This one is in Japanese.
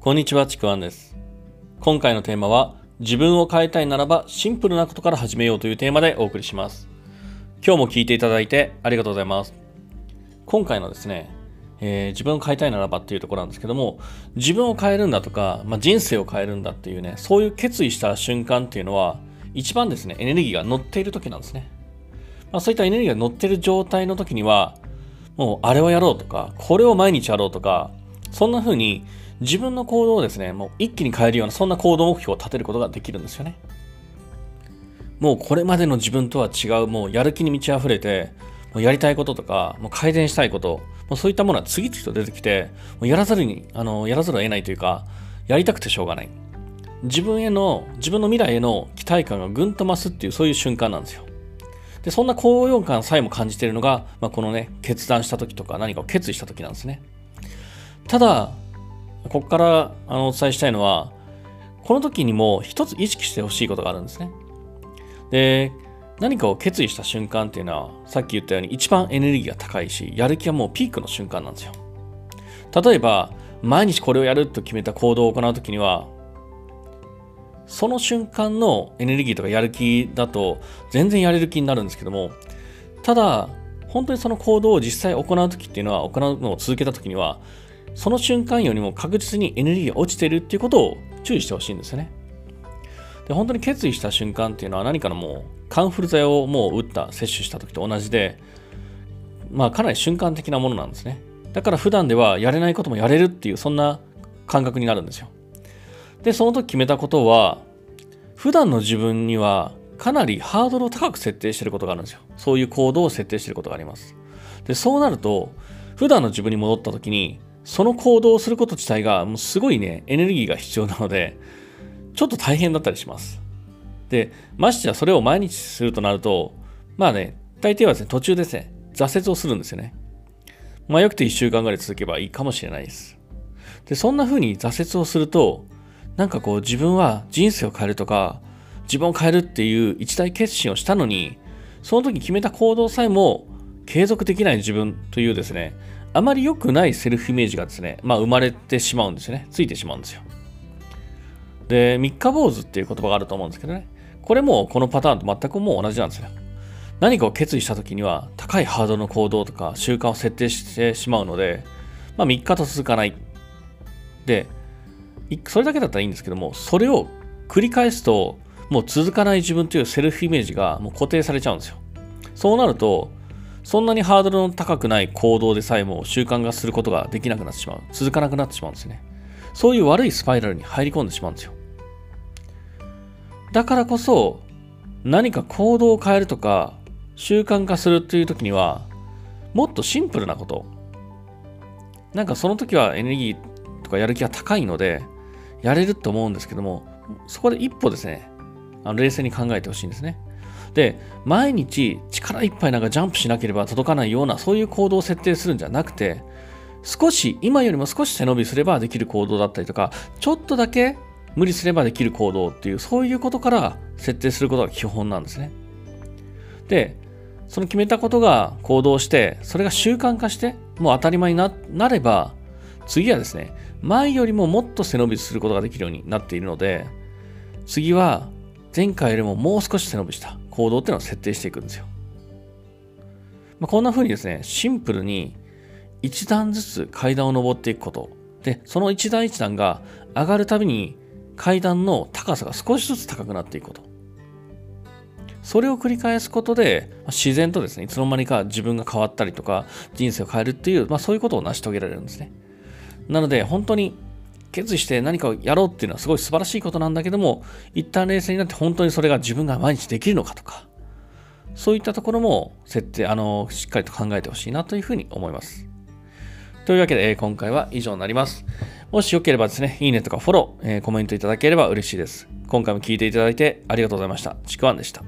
こんにちは、ちくわんです。今回のテーマは、自分を変えたいならばシンプルなことから始めようというテーマでお送りします。今日も聞いていただいてありがとうございます。今回のですね、えー自分を変えたいならばっていうところなんですけども、自分を変えるんだとか、まあ、人生を変えるんだっていうね、そういう決意した瞬間っていうのは、一番ですね、エネルギーが乗っている時なんですね。まあ、そういったエネルギーが乗っている状態の時には、もうあれをやろうとか、これを毎日やろうとか、そんな風に自分の行動をですね、もう一気に変えるような、そんな行動目標を立てることができるんですよね。もうこれまでの自分とは違う、もうやる気に満ち溢れて、もうやりたいこととか、もう改善したいこと、もうそういったものは次々と出てきて、もうやらざるに、あの、やらざるを得ないというか、やりたくてしょうがない。自分への、自分の未来への期待感がぐんと増すっていう、そういう瞬間なんですよ。で、そんな高揚感さえも感じているのが、まあ、このね、決断した時とか何かを決意した時なんですね。ただ、ここからあのお伝えしたいのは、この時にも一つ意識してほしいことがあるんですね。で、何かを決意した瞬間っていうのは、さっき言ったように一番エネルギーが高いし、やる気はもうピークの瞬間なんですよ。例えば、毎日これをやると決めた行動を行う時には、その瞬間のエネルギーとかやる気だと全然やれる気になるんですけども、ただ、本当にその行動を実際行う時っていうのは、行うのを続けた時には、その瞬間よりも確実にエネルギーが落ちてるっていうことを注意してほしいんですよね。で、本当に決意した瞬間っていうのは何かのもう、カンフル剤をもう打った、摂取した時と同じで、まあかなり瞬間的なものなんですね。だから普段ではやれないこともやれるっていう、そんな感覚になるんですよ。で、その時決めたことは、普段の自分にはかなりハードルを高く設定していることがあるんですよ。そういう行動を設定していることがあります。で、そうなると、普段の自分に戻った時に、その行動をすること自体がもうすごいね、エネルギーが必要なので、ちょっと大変だったりします。で、ましてやそれを毎日するとなると、まあね、大抵はですね、途中ですね、挫折をするんですよね。まあよくて1週間ぐらい続けばいいかもしれないです。で、そんな風に挫折をすると、なんかこう自分は人生を変えるとか、自分を変えるっていう一大決心をしたのに、その時決めた行動さえも継続できない自分というですね、あまり良くないセルフイメージがですね、まあ生まれてしまうんですよね。ついてしまうんですよ。で、三日坊主っていう言葉があると思うんですけどね。これもこのパターンと全くもう同じなんですよ。何かを決意した時には高いハードルの行動とか習慣を設定してしまうので、まあ3日と続かない。で、それだけだったらいいんですけども、それを繰り返すと、もう続かない自分というセルフイメージがもう固定されちゃうんですよ。そうなると、そんなにハードルの高くない行動でさえも習慣化することができなくなってしまう。続かなくなってしまうんですね。そういう悪いスパイラルに入り込んでしまうんですよ。だからこそ、何か行動を変えるとか、習慣化するっていう時には、もっとシンプルなこと。なんかその時はエネルギーとかやる気が高いので、やれると思うんですけども、そこで一歩ですね、あの冷静に考えてほしいんですね。で、毎日力いっぱいなんかジャンプしなければ届かないような、そういう行動を設定するんじゃなくて、少し、今よりも少し背伸びすればできる行動だったりとか、ちょっとだけ無理すればできる行動っていう、そういうことから設定することが基本なんですね。で、その決めたことが行動して、それが習慣化して、もう当たり前にななれば、次はですね、前よりももっと背伸びすることができるようになっているので、次は前回よりももう少し背伸びした行動っていうのを設定していくんですよ。まあ、こんな風にですね、シンプルに一段ずつ階段を登っていくこと。で、その一段一段が上がるたびに階段の高さが少しずつ高くなっていくこと。それを繰り返すことで、自然とですね、いつの間にか自分が変わったりとか、人生を変えるっていう、まあそういうことを成し遂げられるんですね。なので、本当に決意して何かをやろうっていうのはすごい素晴らしいことなんだけども、一旦冷静になって本当にそれが自分が毎日できるのかとか、そういったところも設定、あの、しっかりと考えてほしいなというふうに思います。というわけで、えー今回は以上になります。もしよければですね、いいねとかフォロー、えーコメントいただければ嬉しいです。今回も聞いていただいてありがとうございました。ちくわんでした。